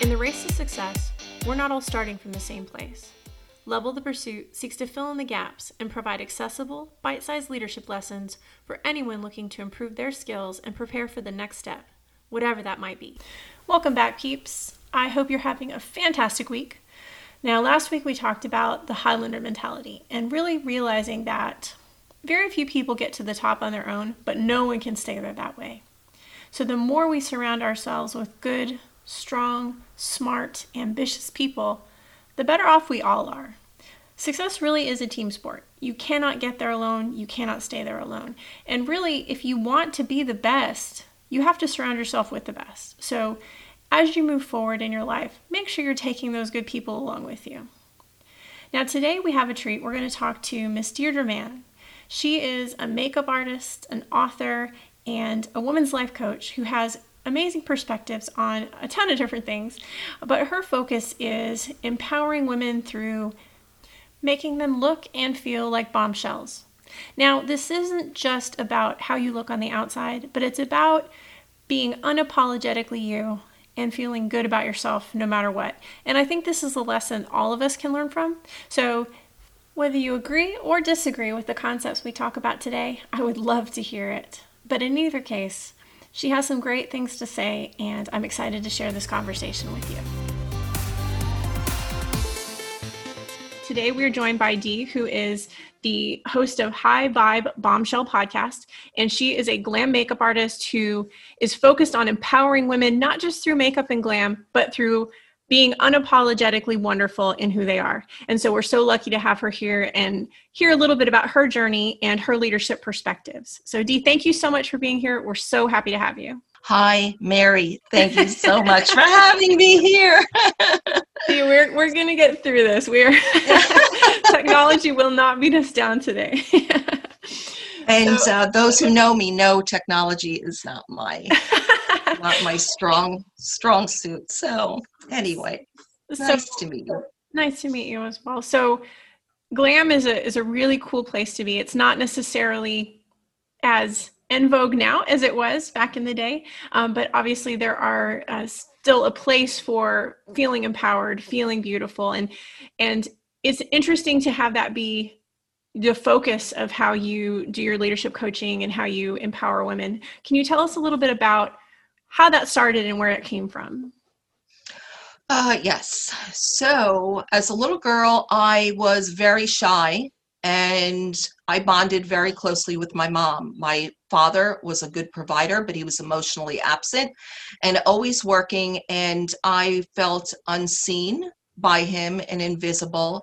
In the race to success, we're not all starting from the same place. Level the Pursuit seeks to fill in the gaps and provide accessible, bite sized leadership lessons for anyone looking to improve their skills and prepare for the next step, whatever that might be. Welcome back, peeps. I hope you're having a fantastic week. Now, last week we talked about the Highlander mentality and really realizing that very few people get to the top on their own, but no one can stay there that way. So, the more we surround ourselves with good, strong, smart, ambitious people, the better off we all are. Success really is a team sport. You cannot get there alone, you cannot stay there alone. And really, if you want to be the best, you have to surround yourself with the best. So, as you move forward in your life, make sure you're taking those good people along with you. Now, today we have a treat. We're going to talk to Miss Deirdre Mann. She is a makeup artist, an author, and a woman's life coach who has amazing perspectives on a ton of different things. But her focus is empowering women through making them look and feel like bombshells. Now, this isn't just about how you look on the outside, but it's about being unapologetically you and feeling good about yourself no matter what. And I think this is a lesson all of us can learn from. So, whether you agree or disagree with the concepts we talk about today, I would love to hear it. But in either case, she has some great things to say, and I'm excited to share this conversation with you. Today, we are joined by Dee, who is the host of High Vibe Bombshell podcast. And she is a glam makeup artist who is focused on empowering women, not just through makeup and glam, but through being unapologetically wonderful in who they are. And so we're so lucky to have her here and hear a little bit about her journey and her leadership perspectives. So, Dee, thank you so much for being here. We're so happy to have you. Hi, Mary. Thank you so much for having me here. See, we're we're gonna get through this. We're technology will not beat us down today. and so, uh, those who know me know technology is not my not my strong strong suit. So anyway, so, nice to meet you. Nice to meet you as well. So glam is a is a really cool place to be. It's not necessarily as in vogue now as it was back in the day. Um, but obviously, there are uh, still a place for feeling empowered, feeling beautiful, and and it's interesting to have that be the focus of how you do your leadership coaching and how you empower women. Can you tell us a little bit about how that started and where it came from? Uh, yes. So, as a little girl, I was very shy and I bonded very closely with my mom. My father was a good provider, but he was emotionally absent and always working, and I felt unseen by him and invisible.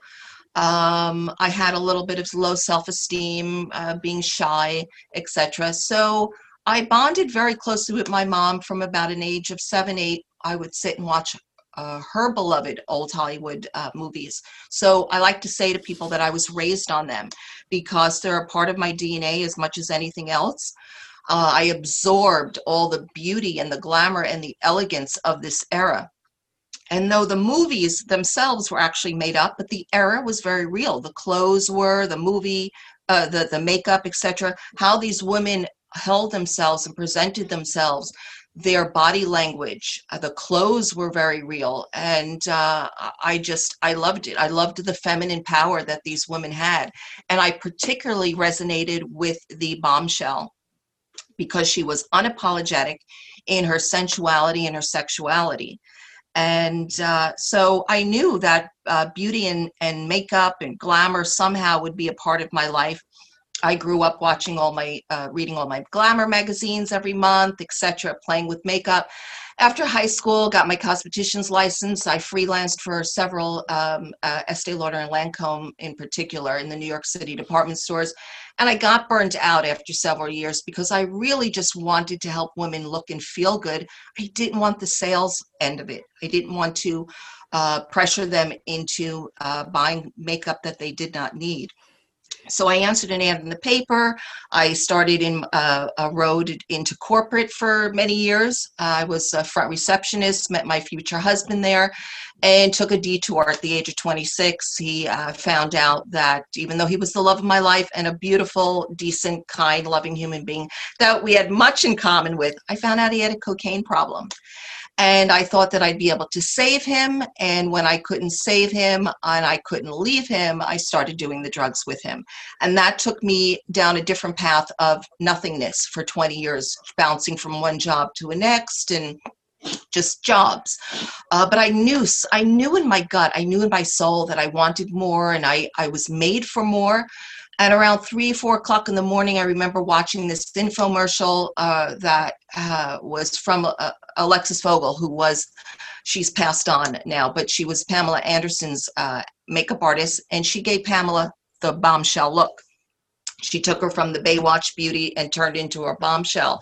Um, I had a little bit of low self-esteem, uh, being shy, etc. So I bonded very closely with my mom from about an age of seven, eight. I would sit and watch uh, her beloved old Hollywood uh, movies. So I like to say to people that I was raised on them because they're a part of my DNA as much as anything else. Uh, I absorbed all the beauty and the glamour and the elegance of this era. And though the movies themselves were actually made up, but the era was very real. The clothes were, the movie, uh, the the makeup, etc. How these women held themselves and presented themselves their body language uh, the clothes were very real. And uh, i just i loved it. I loved the feminine power that these women had. And i particularly resonated with the bombshell because she was unapologetic in her sensuality and her sexuality. And uh, so i knew that uh, beauty and, and makeup and glamour somehow would be a part of my life I grew up watching all my, uh, reading all my glamour magazines every month, etc., playing with makeup. After high school, got my cosmetician's license. I freelanced for several um, uh, Estee Lauder and Lancome, in particular, in the New York City department stores. And I got burned out after several years because I really just wanted to help women look and feel good. I didn't want the sales end of it. I didn't want to uh, pressure them into uh, buying makeup that they did not need so I answered an ad in the paper. I started in uh, a road into corporate for many years. I was a front receptionist, met my future husband there, and took a detour at the age of 26. He uh, found out that even though he was the love of my life and a beautiful, decent, kind, loving human being that we had much in common with, I found out he had a cocaine problem. And I thought that I'd be able to save him. And when I couldn't save him and I couldn't leave him, I started doing the drugs with him. And that took me down a different path of nothingness for 20 years, bouncing from one job to a next and just jobs. Uh, but I knew, I knew in my gut, I knew in my soul that I wanted more and I, I was made for more. And around three, four o'clock in the morning, I remember watching this infomercial uh, that uh, was from uh, Alexis Vogel, who was, she's passed on now, but she was Pamela Anderson's uh, makeup artist, and she gave Pamela the bombshell look. She took her from the Baywatch beauty and turned into a bombshell.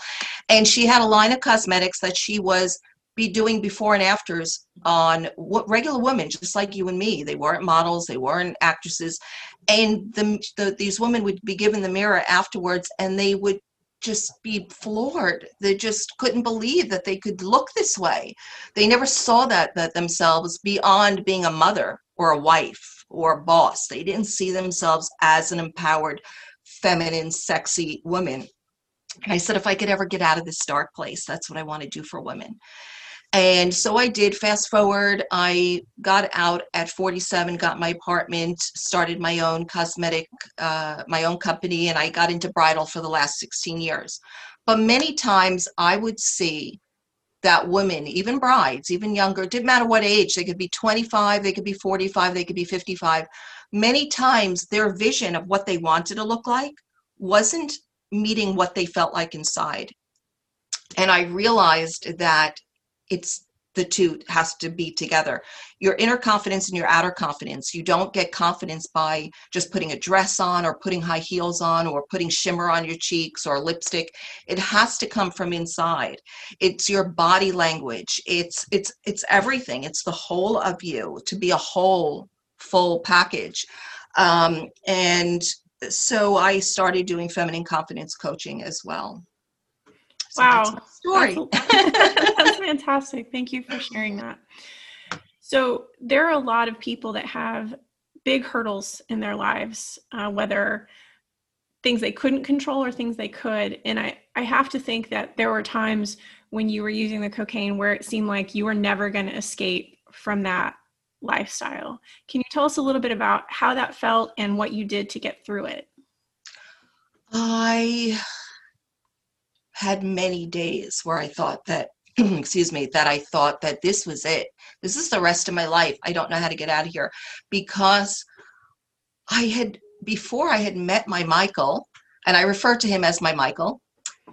And she had a line of cosmetics that she was be doing before and afters on what regular women just like you and me. They weren't models they weren't actresses. And the, the, these women would be given the mirror afterwards and they would just be floored. They just couldn't believe that they could look this way. They never saw that that themselves beyond being a mother or a wife or a boss. They didn't see themselves as an empowered feminine sexy woman. And i said if i could ever get out of this dark place that's what i want to do for women and so I did. Fast forward, I got out at 47, got my apartment, started my own cosmetic, uh, my own company, and I got into bridal for the last 16 years. But many times I would see that women, even brides, even younger, didn't matter what age, they could be 25, they could be 45, they could be 55. Many times their vision of what they wanted to look like wasn't meeting what they felt like inside. And I realized that it's the two has to be together. Your inner confidence and your outer confidence. You don't get confidence by just putting a dress on or putting high heels on or putting shimmer on your cheeks or lipstick. It has to come from inside. It's your body language. It's it's it's everything. It's the whole of you to be a whole full package. Um, and so i started doing feminine confidence coaching as well wow. story. That's, that's fantastic. Thank you for sharing that. So, there are a lot of people that have big hurdles in their lives, uh, whether things they couldn't control or things they could. And I, I have to think that there were times when you were using the cocaine where it seemed like you were never going to escape from that lifestyle. Can you tell us a little bit about how that felt and what you did to get through it? I had many days where I thought that, excuse me, that I thought that this was it. This is the rest of my life. I don't know how to get out of here because I had, before I had met my Michael, and I refer to him as my Michael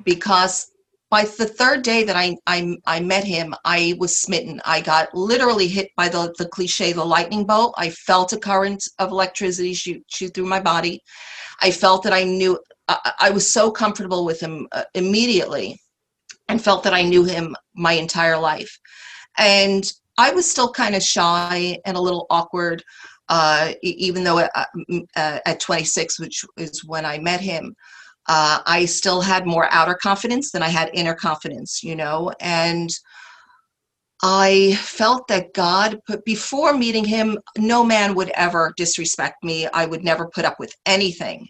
because by the third day that I, I, I met him, I was smitten. I got literally hit by the, the cliche, the lightning bolt. I felt a current of electricity shoot, shoot through my body. I felt that I knew I, was so comfortable with him uh, immediately and felt that I knew him my entire life. And I was still kind of shy and a little awkward, uh, even though at, uh, uh, at 26, which is when I met him, uh, I still had more outer confidence than I had inner confidence, you know, and I felt that God put before meeting him, no man would ever disrespect me. I would never put up with anything.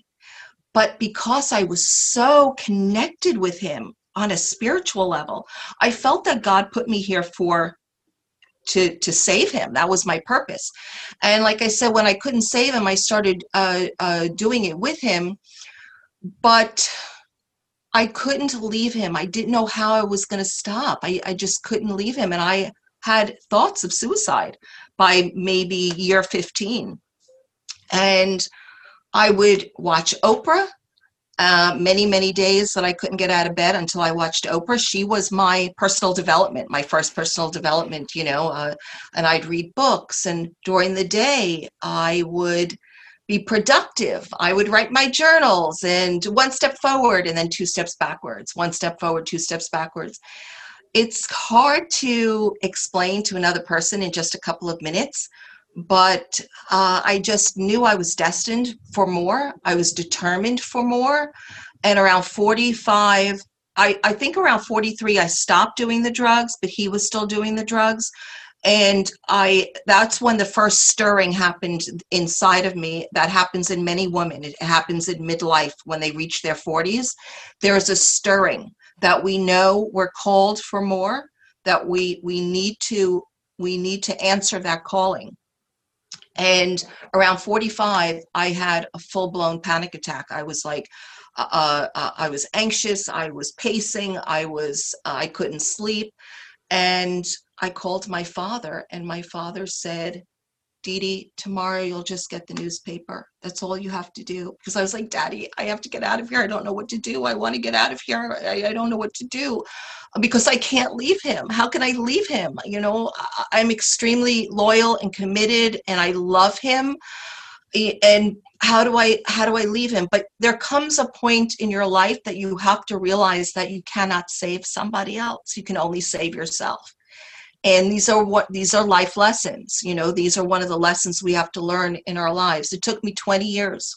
But because I was so connected with him on a spiritual level, I felt that God put me here for to to save him. That was my purpose. And like i said when i couldn't save him i started uh, uh, doing it with him. But i couldn't leave him. I didn't know how i was going to stop. I, I just couldn't leave him. And i had thoughts of suicide by maybe year 15 and I would watch Oprah. Uh, many, many days that I couldn't get out of bed until I watched Oprah. She was my personal development, my first personal development, you know, uh, and I'd read books. And during the day, I would be productive. I would write my journals and one step forward and then two steps backwards, one step forward, two steps backwards. It's hard to explain to another person in just a couple of minutes but uh, I just knew I was destined for more. I was determined for more. And around 45, I, I think around 43, I stopped doing the drugs, but he was still doing the drugs. And I that's when the first stirring happened inside of me. That happens in many women. It happens in midlife when they reach their 40s. There's a stirring that we know we're called for more that we we need to we need to answer that calling and around 45 i had a full-blown panic attack. I was like uh, uh, uh i was anxious i was pacing i was uh, i couldn't sleep. And i called my father and my father said Dee Dee, tomorrow you'll just get the newspaper. That's all you have to do. Because I was like, Daddy, I have to get out of here. I don't know what to do. I want to get out of here. I, I don't know what to do because I can't leave him. How can I leave him? You know, I'm extremely loyal and committed and I love him. And how do I how do I leave him? But there comes a point in your life that you have to realize that you cannot save somebody else. You can only save yourself and these are what these are life lessons you know these are one of the lessons we have to learn in our lives. It took me 20 years.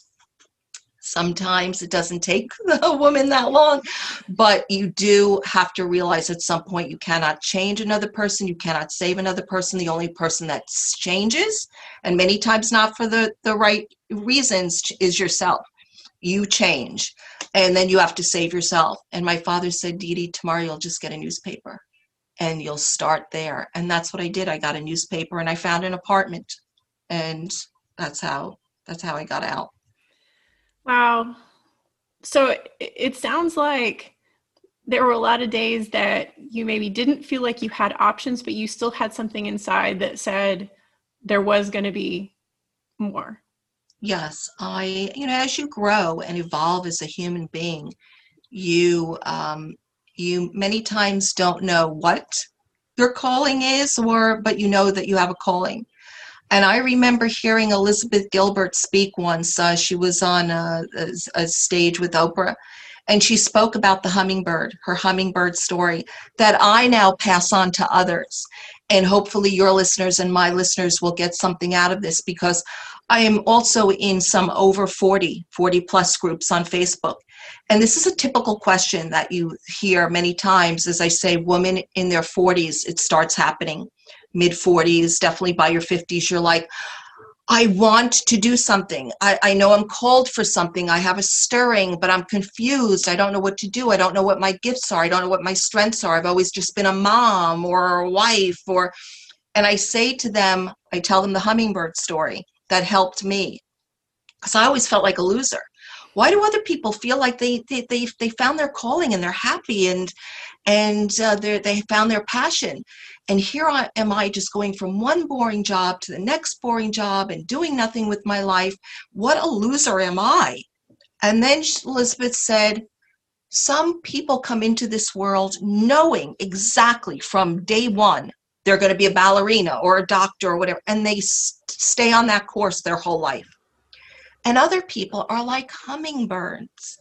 Sometimes it doesn't take a woman that long but you do have to realize at some point you cannot change another person you cannot save another person the only person that changes and many times not for the the right reasons is yourself. You change and then you have to save yourself. And my father said Dee Dee, tomorrow you'll just get a newspaper and you'll start there. And that's what i did. I got a newspaper and i found an apartment. And that's how that's how i got out. Wow. So it sounds like there were a lot of days that you maybe didn't feel like you had options but you still had something inside that said there was going to be more. Yes. I you know as you grow and evolve as a human being you um, you many times don't know what your calling is or but you know that you have a calling. And i remember hearing elizabeth gilbert speak once uh, she was on a, a, a stage with oprah and she spoke about the hummingbird her hummingbird story that i now pass on to others. And hopefully your listeners and my listeners will get something out of this because i am also in some over 40 40 plus groups on facebook and this is a typical question that you hear many times. As I say, women in their 40s, it starts happening. Mid 40s, definitely by your 50s, you're like, I want to do something. I, I know I'm called for something. I have a stirring, but I'm confused. I don't know what to do. I don't know what my gifts are. I don't know what my strengths are. I've always just been a mom or a wife or and I say to them, I tell them the hummingbird story that helped me. Because I always felt like a loser why do other people feel like they they they, they found their calling and they're happy and and uh, they found their passion? And here I, am i just going from one boring job to the next boring job and doing nothing with my life? What a loser am i? And then elizabeth said some people come into this world knowing exactly from day one they're going to be a ballerina or a doctor or whatever and they stay on that course their whole life and other people are like hummingbirds.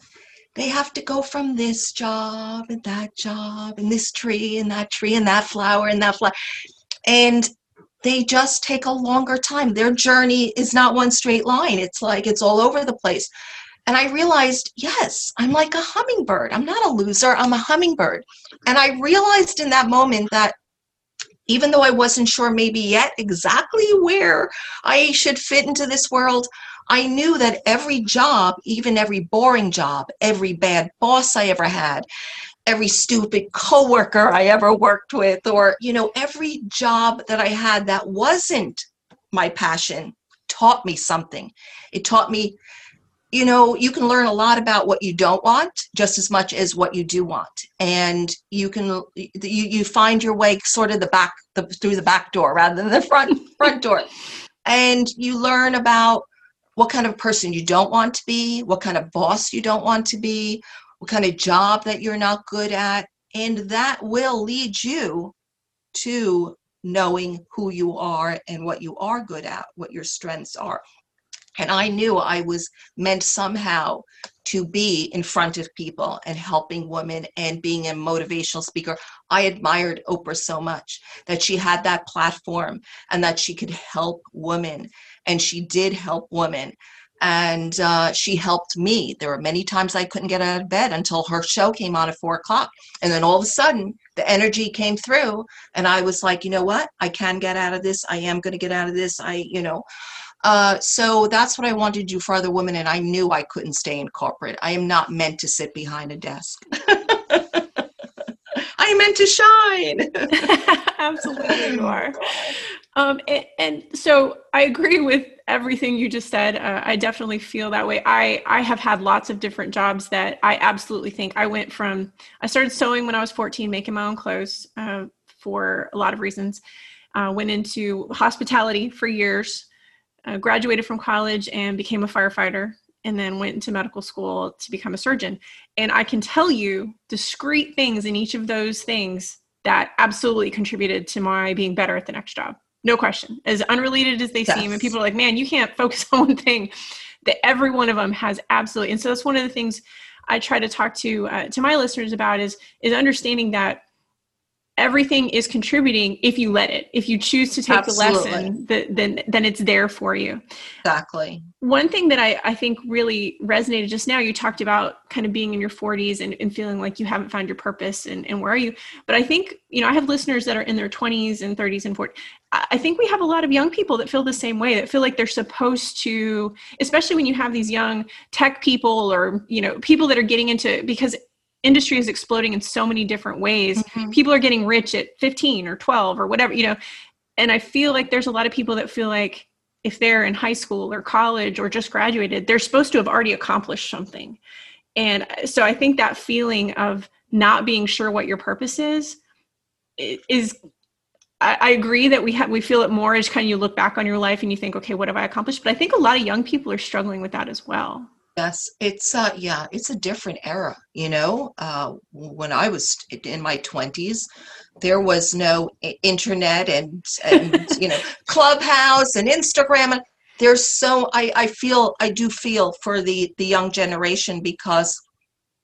They have to go from this job and that job and this tree and that tree and that flower and that flower. And they just take a longer time. Their journey is not one straight line. It's like it's all over the place. And I realized, yes, I'm like a hummingbird. I'm not a loser, I'm a hummingbird. And I realized in that moment that even though I wasn't sure maybe yet exactly where I should fit into this world, I knew that every job, even every boring job, every bad boss I ever had, every stupid coworker I ever worked with, or, you know, every job that I had that wasn't my passion taught me something. It taught me, you know, you can learn a lot about what you don't want just as much as what you do want. And you can, you, you find your way sort of the back, the, through the back door rather than the front, front door. And you learn about what kind of person you don't want to be, what kind of boss you don't want to be, what kind of job that you're not good at. And that will lead you to knowing who you are and what you are good at, what your strengths are. And I knew I was meant somehow to be in front of people and helping women and being a motivational speaker. I admired Oprah so much that she had that platform and that she could help women and she did help women and uh, she helped me. There were many times I couldn't get out of bed until her show came on at four o'clock. And then all of a sudden, the energy came through, and I was like, you know what? I can get out of this. I am going to get out of this. I, you know. Uh, so that's what I wanted to do for other women, and I knew I couldn't stay in corporate. I am not meant to sit behind a desk. I am meant to shine. Absolutely, you are. Um, and, and, so I agree with everything you just said. Uh, I definitely feel that way. I I have had lots of different jobs that I absolutely think I went from. I started sewing when I was 14, making my own clothes uh, for a lot of reasons. Uh, went into hospitality for years. Uh, graduated from college and became a firefighter and then went into medical school to become a surgeon. And I can tell you discrete things in each of those things that absolutely contributed to my being better at the next job. No question. As unrelated as they yes. seem, and people are like, man, you can't focus on one thing, that every one of them has absolutely. And so that's one of the things I try to talk to uh, to my listeners about is is understanding that everything is contributing if you let it. If you choose to take Absolutely. the lesson the, then then it's there for you. Exactly. One thing that I, I think really resonated just now you talked about kind of being in your 40s and, and feeling like you haven't found your purpose and, and where are you. But i think you know i have listeners that are in their 20s and 30s and 40s i think we have a lot of young people that feel the same way that feel like they're supposed to especially when you have these young tech people or you know people that are getting into because industry is exploding in so many different ways mm-hmm. people are getting rich at 15 or 12 or whatever you know and i feel like there's a lot of people that feel like if they're in high school or college or just graduated they're supposed to have already accomplished something and so i think that feeling of not being sure what your purpose is is I, I agree that we have we feel it more as kind of you look back on your life and you think, okay, what have I accomplished? But I think a lot of young people are struggling with that as well. Yes, it's uh yeah, it's a different era, you know. Uh when I was in my 20s, there was no internet and and you know, Clubhouse and Instagram and there's so I I feel I do feel for the the young generation because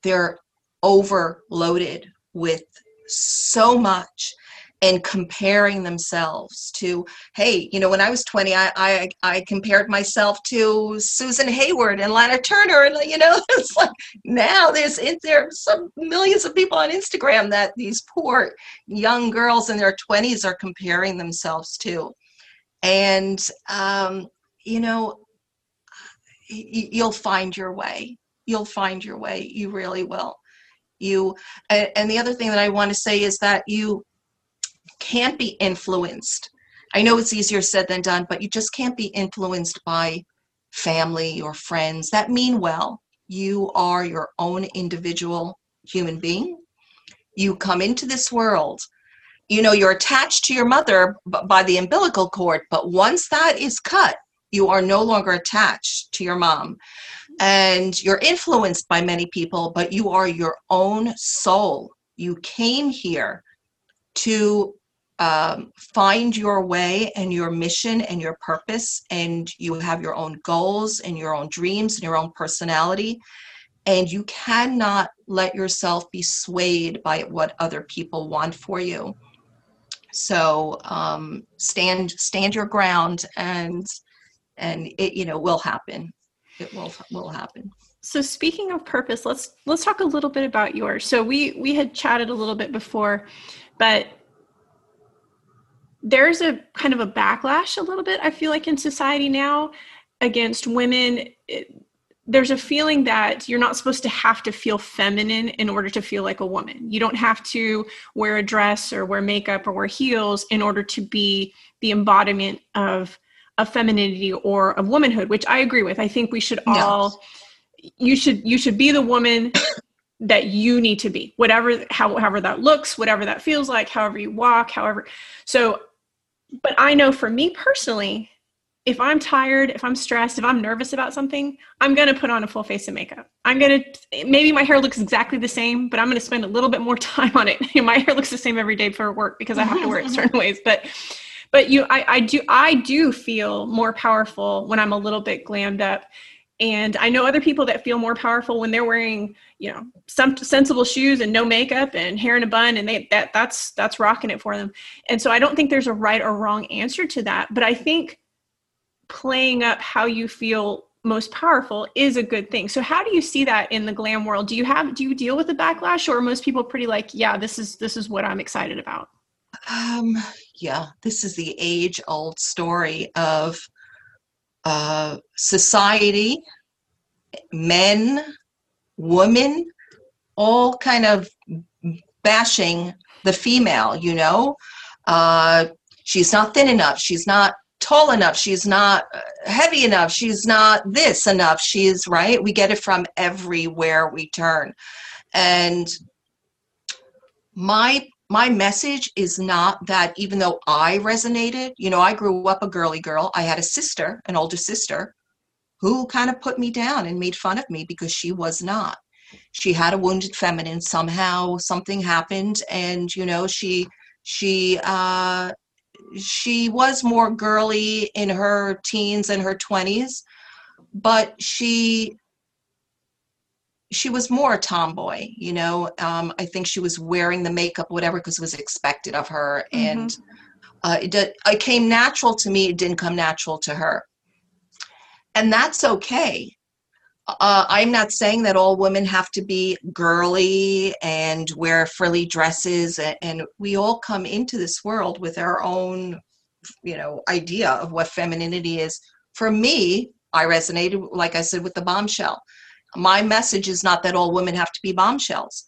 they're overloaded with so much and comparing themselves to hey you know when i was 20 i i, I compared myself to susan hayward and lana turner and you know it's like now there's in there some millions of people on instagram that these poor young girls in their 20s are comparing themselves to. And um, you know you'll find your way. You'll find your way. You really will. You and the other thing that i want to say is that you can't be influenced. I know it's easier said than done, but you just can't be influenced by family or friends that mean well. You are your own individual human being. You come into this world. You know, you're attached to your mother by the umbilical cord, but once that is cut, you are no longer attached to your mom. And you're influenced by many people, but you are your own soul. You came here to um, find your way and your mission and your purpose, and you have your own goals and your own dreams and your own personality. And you cannot let yourself be swayed by what other people want for you. So um, stand stand your ground, and and it you know will happen. It will will happen. So speaking of purpose, let's let's talk a little bit about yours. So we we had chatted a little bit before, but there's a kind of a backlash a little bit i feel like in society now against women. It, there's a feeling that you're not supposed to have to feel feminine in order to feel like a woman. You don't have to wear a dress or wear makeup or wear heels in order to be the embodiment of of femininity or of womanhood which i agree with. I think we should all you should you should be the woman that you need to be whatever however that looks whatever that feels like however you walk however. So but I know for me personally, if I'm tired, if I'm stressed, if I'm nervous about something, I'm going to put on a full face of makeup. I'm going to, maybe my hair looks exactly the same, but I'm going to spend a little bit more time on it. my hair looks the same every day for work because I have to wear it certain ways. But, but you, I, I do, I do feel more powerful when I'm a little bit glammed up and i know other people that feel more powerful when they're wearing you know some sensible shoes and no makeup and hair in a bun and they that that's that's rocking it for them. And so i don't think there's a right or wrong answer to that but i think playing up how you feel most powerful is a good thing. So how do you see that in the glam world? Do you have do you deal with the backlash or most people pretty like yeah this is this is what i'm excited about um yeah this is the age old story of uh, society, men, women, all kind of bashing the female, you know? Uh, she's not thin enough. She's not tall enough. She's not uh, heavy enough. She's not this enough. She's right. We get it from everywhere we turn. And my my message is not that even though I resonated, you know, I grew up a girly girl. I had a sister, an older sister, who kind of put me down and made fun of me because she was not. She had a wounded feminine somehow, something happened, and you know, she she uh she was more girly in her teens and her 20s, but she she was more a tomboy, you know. Um, I think she was wearing the makeup, whatever, because it was expected of her, mm-hmm. and uh, it, did, it came natural to me. It didn't come natural to her, and that's okay. Uh, I'm not saying that all women have to be girly and wear frilly dresses, and, and we all come into this world with our own, you know, idea of what femininity is. For me, I resonated, like I said, with the bombshell my message is not that all women have to be bombshells.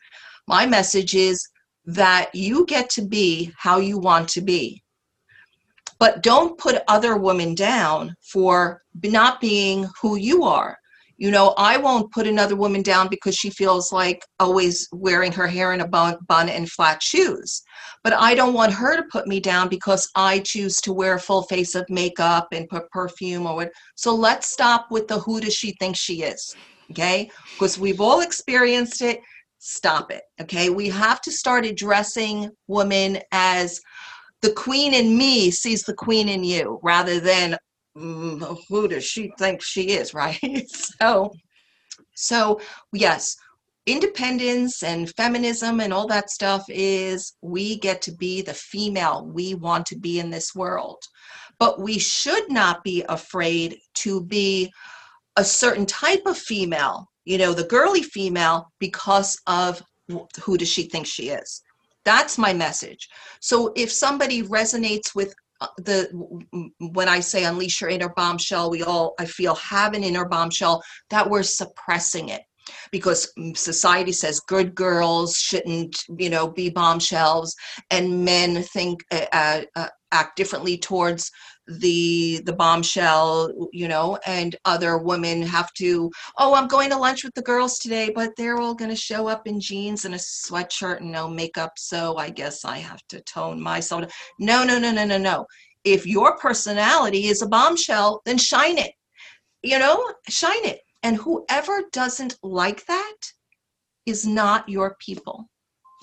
My message is that you get to be how you want to be. But don't put other women down for not being who you are. You know, I won't put another woman down because she feels like always wearing her hair in a bun, bun and flat shoes. But I don't want her to put me down because I choose to wear a full face of makeup and put perfume or what. So let's stop with the who does she think she is okay? Because we've all experienced it. Stop it, okay? We have to start addressing women as the queen in me sees the queen in you rather than mm, who does she think she is, right? so, so yes, independence and feminism and all that stuff is we get to be the female we want to be in this world. But we should not be afraid to be a certain type of female, you know, the girly female, because of who does she think she is. That's my message. So if somebody resonates with uh, the when I say unleash your inner bombshell, we all I feel have an inner bombshell that we're suppressing it because society says good girls shouldn't you know be bombshells and men think uh, uh, uh act differently towards the the bombshell you know and other women have to oh i'm going to lunch with the girls today but they're all going to show up in jeans and a sweatshirt and no makeup so i guess i have to tone myself no no no no no no. If your personality is a bombshell then shine it. You know shine it. And whoever doesn't like that is not your people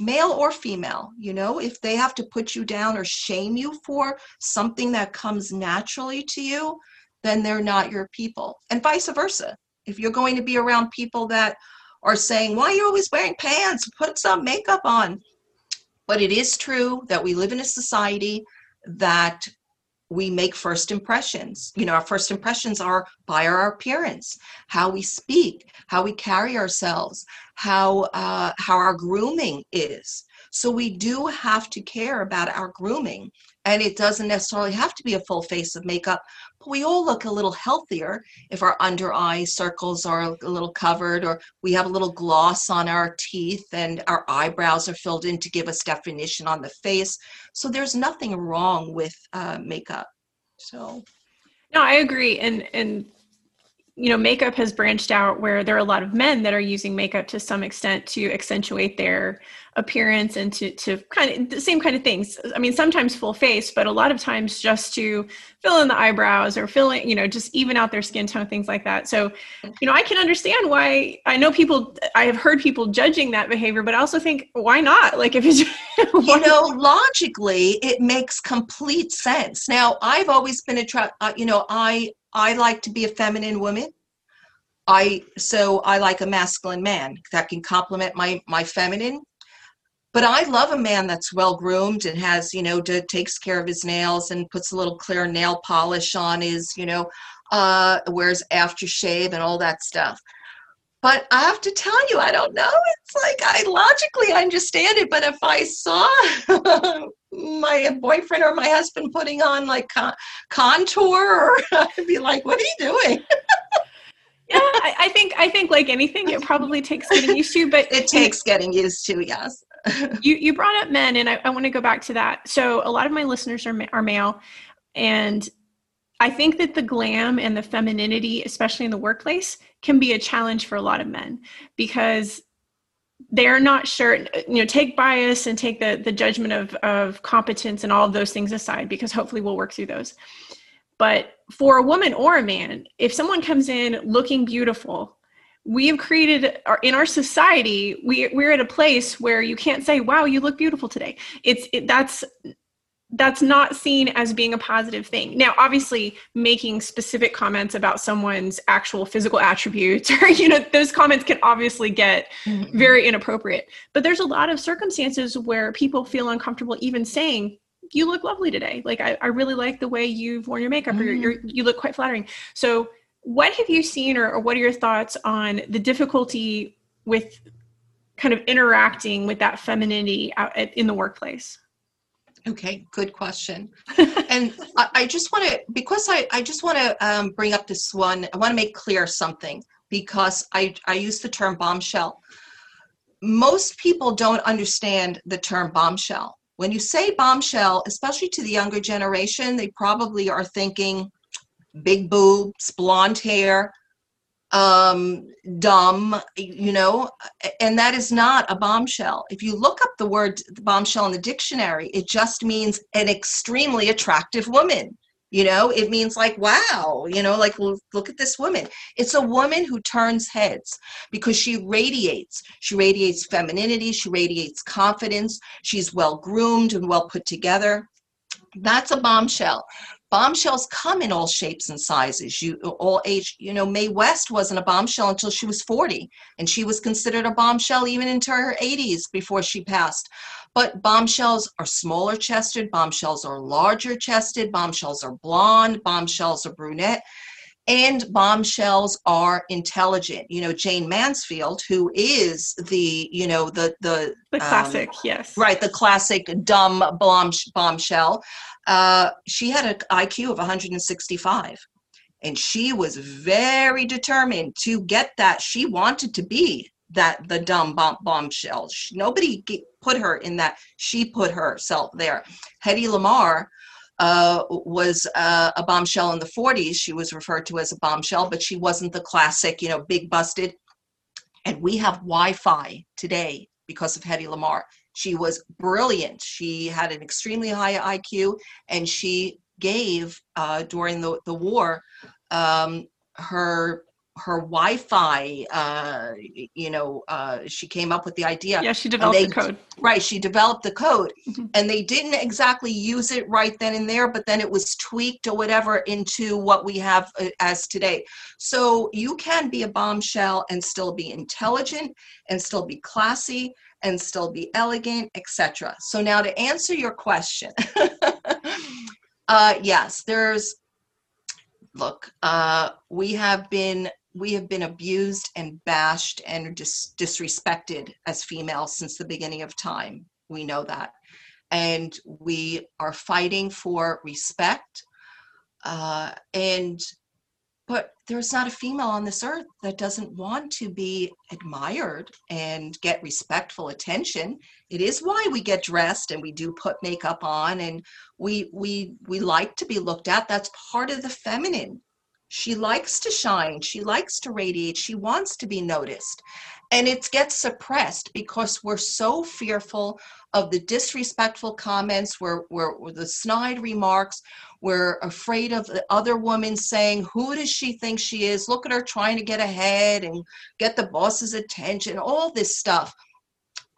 male or female you know if they have to put you down or shame you for something that comes naturally to you then they're not your people and vice versa. If you're going to be around people that are saying why are you always wearing pants? Put some makeup on. But it is true that we live in a society that we make first impressions. You know, our first impressions are by our appearance, how we speak, how we carry ourselves, how uh, how our grooming is. So we do have to care about our grooming, and it doesn't necessarily have to be a full face of makeup. But we all look a little healthier if our under eye circles are a little covered, or we have a little gloss on our teeth, and our eyebrows are filled in to give us definition on the face. So there's nothing wrong with uh, makeup. So. No, I agree, and and you know, makeup has branched out where there are a lot of men that are using makeup to some extent to accentuate their appearance and to, to kind of the same kind of things. I mean, sometimes full face, but a lot of times just to fill in the eyebrows or fill in, you know, just even out their skin tone, things like that. So, you know, I can understand why I know people, I have heard people judging that behavior, but I also think, why not? Like, if it's, you know, logically, it makes complete sense. Now, I've always been a, uh, you know, I, I like to be a feminine woman. I so I like a masculine man that can complement my my feminine. But I love a man that's well groomed and has, you know, to, takes care of his nails and puts a little clear nail polish on his, you know, uh, wears aftershave and all that stuff. But I have to tell you, I don't know. It's like I logically understand it, but if I saw my boyfriend or my husband putting on like con- contour, I'd be like, "What are you doing?" yeah, I, I, think I think like anything, it probably takes getting used to. But it takes getting used to. Yes. you you brought up men, and I, I want to go back to that. So a lot of my listeners are are male, and I think that the glam and the femininity, especially in the workplace, can be a challenge for a lot of men because they're not sure you know take bias and take the the judgment of of competence and all of those things aside because hopefully we'll work through those. But for a woman or a man if someone comes in looking beautiful we have created our, in our society we, we're at a place where you can't say wow you look beautiful today. It's it, that's that's not seen as being a positive thing. Now, obviously, making specific comments about someone's actual physical attributes or, you know, those comments can obviously get mm-hmm. very inappropriate. But there's a lot of circumstances where people feel uncomfortable even saying, you look lovely today. Like, I, I really like the way you've worn your makeup mm-hmm. or you're, you're, you look quite flattering. So, what have you seen or, or what are your thoughts on the difficulty with kind of interacting with that femininity out in the workplace? Okay, good question. and I, I just want to, because I, I just want to um, bring up this one, I want to make clear something because I, I use the term bombshell. Most people don't understand the term bombshell. When you say bombshell, especially to the younger generation, they probably are thinking big boobs, blonde hair, um, dumb, you know, and that is not a bombshell. If you look up the word bombshell in the dictionary, it just means an extremely attractive woman. You know, it means like, wow, you know, like, look at this woman. It's a woman who turns heads because she radiates. She radiates femininity, she radiates confidence, she's well groomed and well put together. That's a bombshell bombshells come in all shapes and sizes. You all age you know mae west wasn't a bombshell until she was 40 and she was considered a bombshell even into her 80s before she passed. But bombshells are smaller chested bombshells are larger chested bombshells are blonde bombshells are brunette and bombshells are intelligent you know jayne mansfield who is the you know the the the classic um, yes right the classic dumb bomb bombshell uh, she had an IQ of 165 and she was very determined to get that. She wanted to be that the dumb bomb, bombshell. She, nobody put her in that. She put herself there. Hedy Lamarr uh, was uh, a bombshell in the 40s. She was referred to as a bombshell, but she wasn't the classic, you know, big busted. And we have Wi-Fi today because of Hedy Lamarr. She was brilliant. She had an extremely high IQ, and she gave uh, during the, the war um, her her Wi-Fi. Uh, you know, uh, she came up with the idea. Yeah, she developed they, the code. Right, she developed the code, mm-hmm. and they didn't exactly use it right then and there, but then it was tweaked or whatever into what we have uh, as today. So you can be a bombshell and still be intelligent and still be classy and still be elegant, etc. So now to answer your question, uh, yes, there's. Look, uh, we have been we have been abused and bashed and dis- disrespected as females since the beginning of time. We know that, and we are fighting for respect. Uh, and but there's not a female on this earth that doesn't want to be admired and get respectful attention it is why we get dressed and we do put makeup on and we we we like to be looked at that's part of the feminine she likes to shine she likes to radiate she wants to be noticed and it gets suppressed because we're so fearful of the disrespectful comments where, where, where the snide remarks we're afraid of the other woman saying, Who does she think she is? Look at her trying to get ahead and get the boss's attention, all this stuff.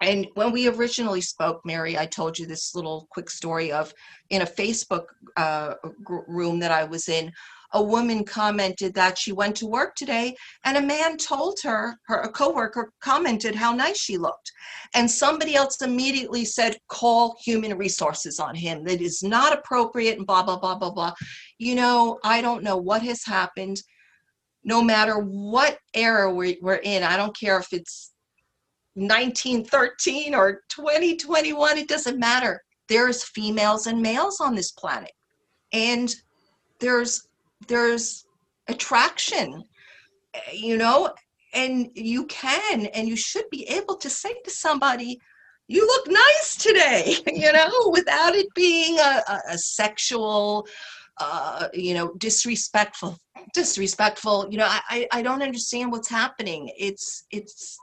And when we originally spoke, Mary, I told you this little quick story of in a Facebook uh, room that I was in, a woman commented that she went to work today and a man told her, her a coworker commented how nice she looked. And somebody else immediately said, call human resources on him. That is not appropriate and blah, blah, blah, blah, blah. You know, I don't know what has happened. No matter what era we're, we're in, I don't care if it's 1913 or 2021, it doesn't matter. There's females and males on this planet. And there's there's attraction you know and you can and you should be able to say to somebody you look nice today, you know, without it being a, a, a sexual, uh, you know, disrespectful, disrespectful. You know, I, I don't understand what's happening. It's, it's,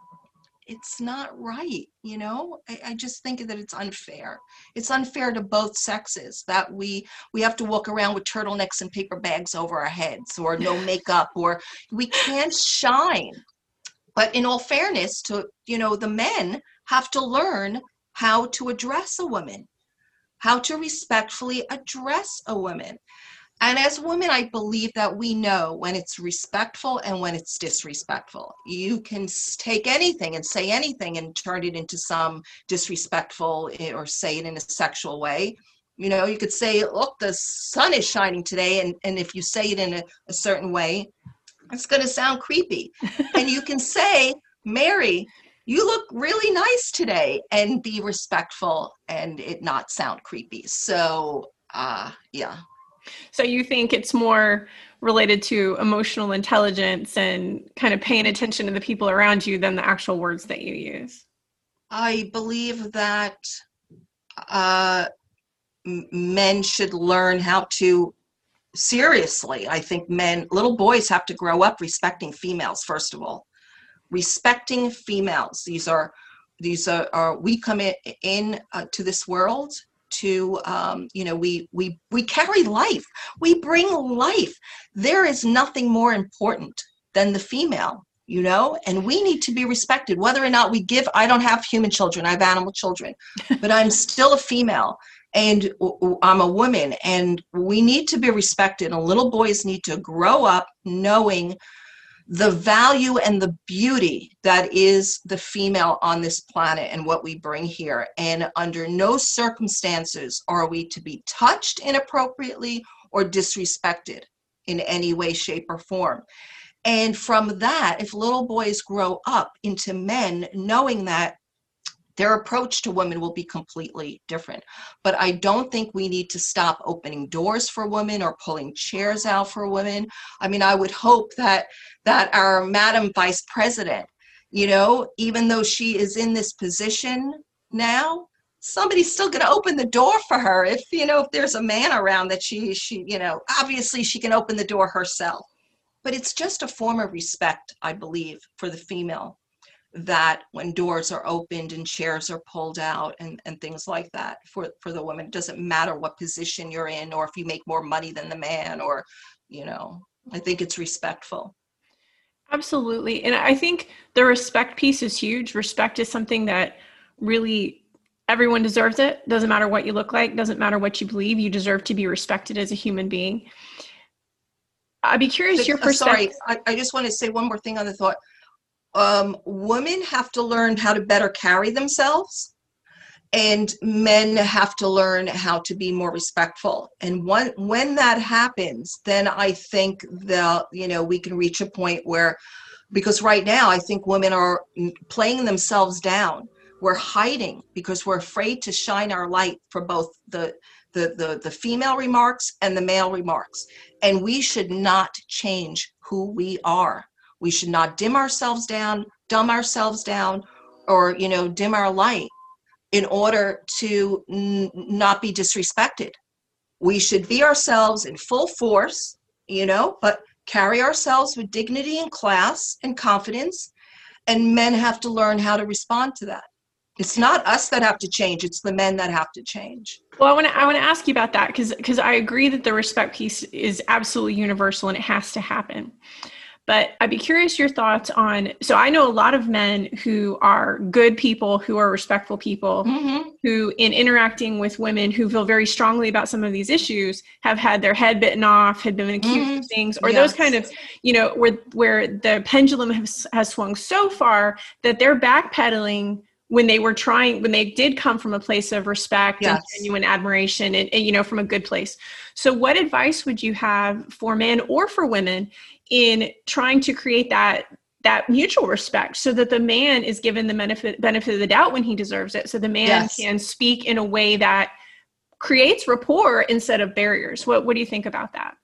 it's not right you know? I, I, just think that it's unfair. It's unfair to both sexes that we we have to walk around with turtlenecks and paper bags over our heads or no makeup or we can't shine. But in all fairness to you know the men have to learn how to address a woman how to respectfully address a woman and as women, I believe that we know when it's respectful and when it's disrespectful. You can take anything and say anything and turn it into some disrespectful eh, or say it in a sexual way. You know, you could say, look, the sun is shining today. And, and if you say it in a, a certain way, it's going to sound creepy. and you can say, Mary, you look really nice today and be respectful and it not sound creepy. So, uh, yeah. So you think it's more related to emotional intelligence and kind of paying attention to the people around you than the actual words that you use? I believe that uh, men should learn how to seriously. I think men, little boys have to grow up respecting females, first of all. Respecting females. These are these are, are we come in, in uh, to this world to um, you know we we we carry life. We bring life. There is nothing more important than the female you know? And we need to be respected. Whether or not we give i don't have human children. I have animal children. But i'm still a female and i'm a woman. And we need to be respected. And little boys need to grow up knowing the value and the beauty that is the female on this planet and what we bring here. And under no circumstances are we to be touched inappropriately or disrespected in any way, shape, or form. And from that, if little boys grow up into men knowing that their approach to women will be completely different. But I don't think we need to stop opening doors for women or pulling chairs out for women. I mean, I would hope that that our Madam Vice President, you know, even though she is in this position now, somebody's still going to open the door for her if you know if there's a man around that she she you know obviously she can open the door herself but it's just a form of respect i believe for the female that when doors are opened and chairs are pulled out and, and things like that for, for the woman. It doesn't matter what position you're in or if you make more money than the man or, you know, I think it's respectful. Absolutely. And I think the respect piece is huge. Respect is something that really everyone deserves it. Doesn't matter what you look like, doesn't matter what you believe, you deserve to be respected as a human being. I'd be curious your uh, perspective. Sorry, I, I just want to say one more thing on the thought um, women have to learn how to better carry themselves and men have to learn how to be more respectful. And when when that happens then i think that you know we can reach a point where because right now i think women are playing themselves down. We're hiding because we're afraid to shine our light for both the the the, the female remarks and the male remarks. And we should not change who we are we should not dim ourselves down, dumb ourselves down, or, you know, dim our light in order to n- not be disrespected. We should be ourselves in full force, you know, but carry ourselves with dignity and class and confidence. And men have to learn how to respond to that. It's not us that have to change, it's the men that have to change. Well, I want to I want to ask you about that because because I agree that the respect piece is absolutely universal and it has to happen. But I'd be curious your thoughts on. So I know a lot of men who are good people, who are respectful people, mm-hmm. who, in interacting with women who feel very strongly about some of these issues, have had their head bitten off, had been accused mm-hmm. of things, or yes. those kind of, you know, where where the pendulum has, has swung so far that they're backpedaling when they were trying when they did come from a place of respect yes. and genuine admiration and, and, you know from a good place so what advice would you have for men or for women in trying to create that that mutual respect so that the man is given the benefit benefit of the doubt when he deserves it so the man yes. can speak in a way that creates rapport instead of barriers what what do you think about that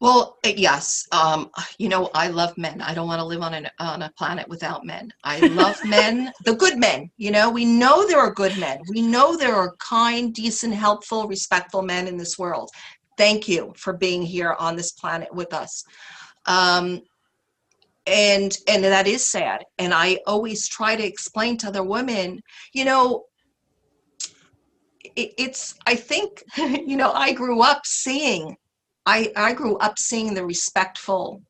Well, uh, yes. Um, you know, I love men. I don't want to live on an on a planet without men. I love men, the good men. You know, we know there are good men. We know there are kind, decent, helpful, respectful men in this world. Thank you for being here on this planet with us. Um, and and that is sad. And I always try to explain to other women, you know, it, it's. I think, you know, I grew up seeing I, I grew up seeing the respectful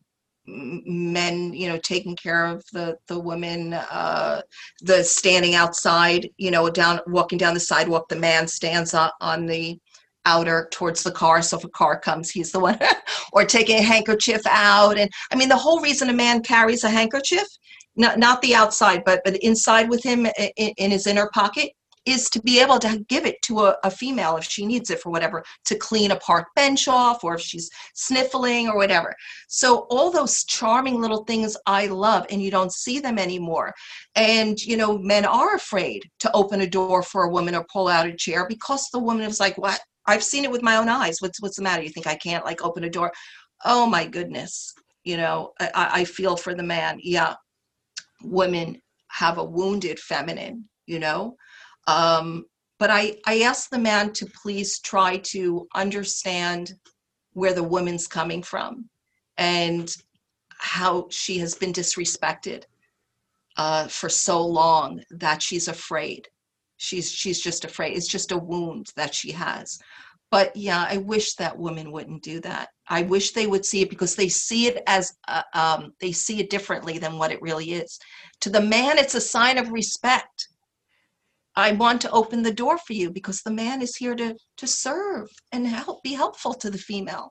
men you know taking care of the the women uh the standing outside you know down walking down the sidewalk the man stands on the outer towards the car so if a car comes he's the one or taking a handkerchief out and i mean the whole reason a man carries a handkerchief not not the outside but but inside with him in, in his inner pocket is to be able to give it to a, a, female if she needs it for whatever to clean a park bench off or if she's sniffling or whatever. So all those charming little things i love and you don't see them anymore. And you know men are afraid to open a door for a woman or pull out a chair because the woman is like what i've seen it with my own eyes. What's what's the matter? You think i can't like open a door? Oh my goodness. You know i, I feel for the man. Yeah. Women have a wounded feminine you know? Um, but I, I asked the man to please try to understand where the woman's coming from and how she has been disrespected uh, for so long that she's afraid. She's she's just afraid. It's just a wound that she has. But yeah, I wish that women wouldn't do that. I wish they would see it because they see it as uh, um, they see it differently than what it really is. To the man, it's a sign of respect I want to open the door for you because the man is here to to serve and help be helpful to the female.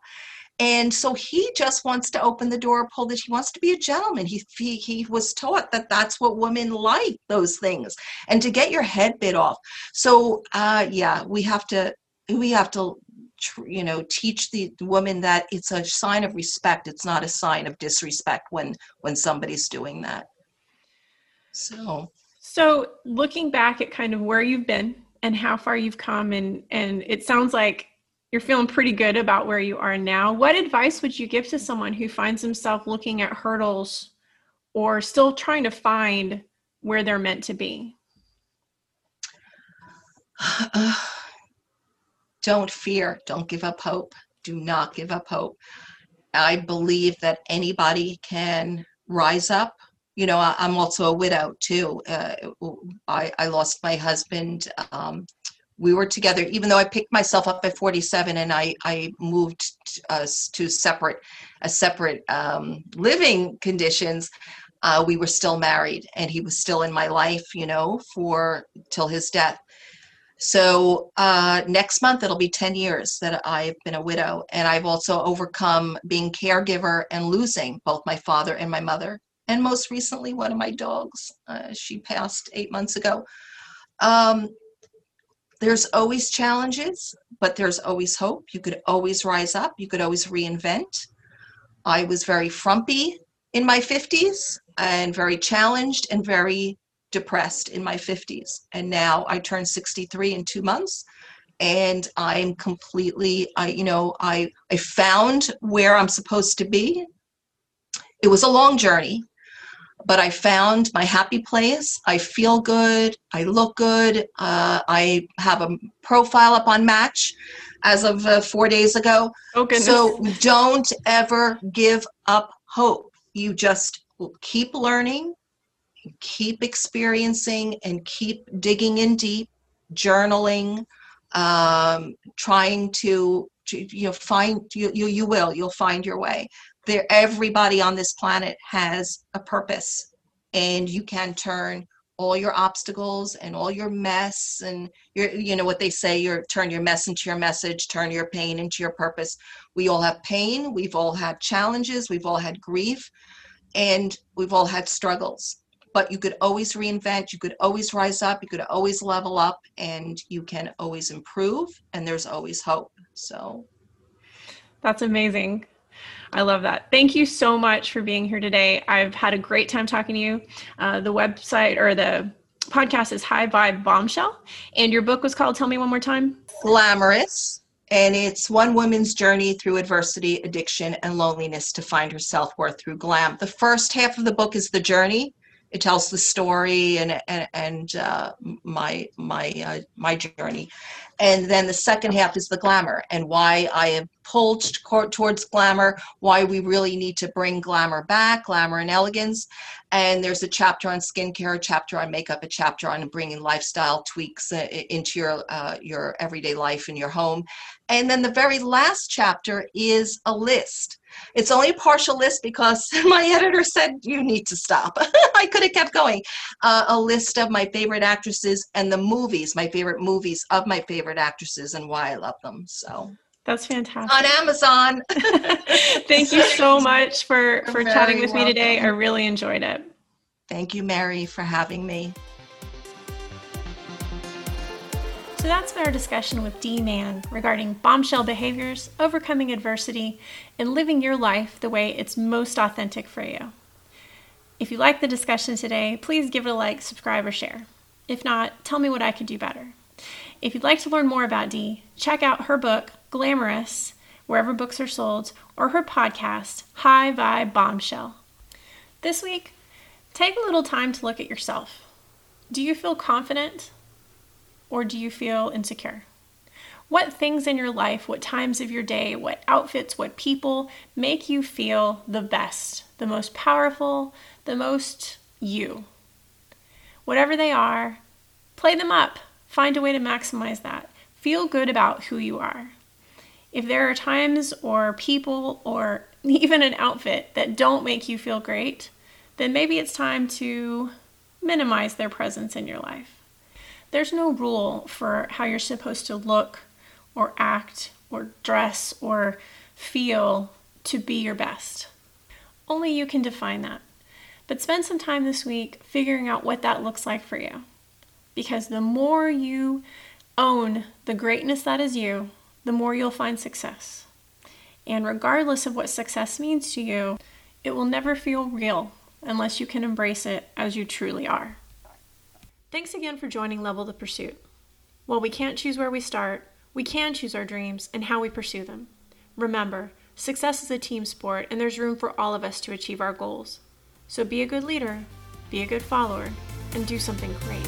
And so he just wants to open the door, pull that he wants to be a gentleman. He, he he was taught that that's what women like those things, and to get your head bit off. So uh, yeah, we have to we have to you know teach the woman that it's a sign of respect. It's not a sign of disrespect when when somebody's doing that. So so, looking back at kind of where you've been and how far you've come, and and it sounds like you're feeling pretty good about where you are now. What advice would you give to someone who finds himself looking at hurdles or still trying to find where they're meant to be? Don't fear. Don't give up hope. Do not give up hope. I believe that anybody can rise up you know, I, am also a widow too. Uh, I, I lost my husband. Um, we were together, even though I picked myself up at 47 and I, I moved us to separate, a separate um, living conditions. Uh, we were still married and he was still in my life, you know, for till his death. So uh, next month it'll be 10 years that I've been a widow, and I've also overcome being caregiver and losing both my father and my mother and most recently one of my dogs. Uh, she passed eight months ago. Um, there's always challenges, but there's always hope. You could always rise up. You could always reinvent. I was very frumpy in my 50s and very challenged and very depressed in my 50s. And now I turned 63 in two months and I'm completely, I, you know, I, I found where I'm supposed to be. It was a long journey but I found my happy place. I feel good. I look good. Uh, I have a profile up on Match as of uh, four days ago. Oh, goodness. So don't ever give up hope. You just keep learning, keep experiencing, and keep digging in deep, journaling, um, trying to, to you know find you, you you will you'll find your way there everybody on this planet has a purpose and you can turn all your obstacles and all your mess and your you know what they say your turn your mess into your message turn your pain into your purpose. We all have pain we've all had challenges we've all had grief and we've all had struggles. But you could always reinvent you could always rise up you could always level up and you can always improve and there's always hope. So. That's amazing I love that. Thank you so much for being here today. I've had a great time talking to you. Uh, the website or the podcast is High Vibe Bombshell, and your book was called. Tell me one more time. Glamorous and it's one woman's journey through adversity, addiction, and loneliness to find her self worth through glam. The first half of the book is the journey. It tells the story and and, and uh, my my uh, my journey, and then the second half is the glamour and why I am pulled towards glamour, why we really need to bring glamour back, glamour and elegance. And there's a chapter on skincare, a chapter on makeup, a chapter on bringing lifestyle tweaks uh, into your uh, your everyday life in your home. And then the very last chapter is a list it's only a partial list because my editor said you need to stop. I could have kept going. Uh, a list of my favorite actresses and the movies, my favorite movies of my favorite actresses and why I love them. So that's fantastic. On Amazon. Thank you so much for for chatting with welcome. me today. I really enjoyed it. Thank you, Mary, for having me. So that's been our discussion with D Man regarding bombshell behaviors, overcoming adversity, and living your life the way it's most authentic for you. If you like the discussion today, please give it a like, subscribe, or share. If not, tell me what I could do better. If you'd like to learn more about Dee, check out her book, Glamorous, wherever books are sold, or her podcast, High Vibe Bombshell. This week, take a little time to look at yourself. Do you feel confident? or do you feel insecure? What things in your life, what times of your day, what outfits, what people make you feel the best, the most powerful, the most you? Whatever they are, play them up. Find a way to maximize that. Feel good about who you are. If there are times or people or even an outfit that don't make you feel great, then maybe it's time to minimize their presence in your life. There's no rule for how you're supposed to look or act or dress or feel to be your best. Only you can define that. But spend some time this week figuring out what that looks like for you. Because the more you own the greatness that is you, the more you'll find success. And regardless of what success means to you, it will never feel real unless you can embrace it as you truly are. Thanks again for joining Level the Pursuit. While we can't choose where we start, we can choose our dreams and how we pursue them. Remember, success is a team sport and there's room for all of us to achieve our goals. So be a good leader, be a good follower, and do something great.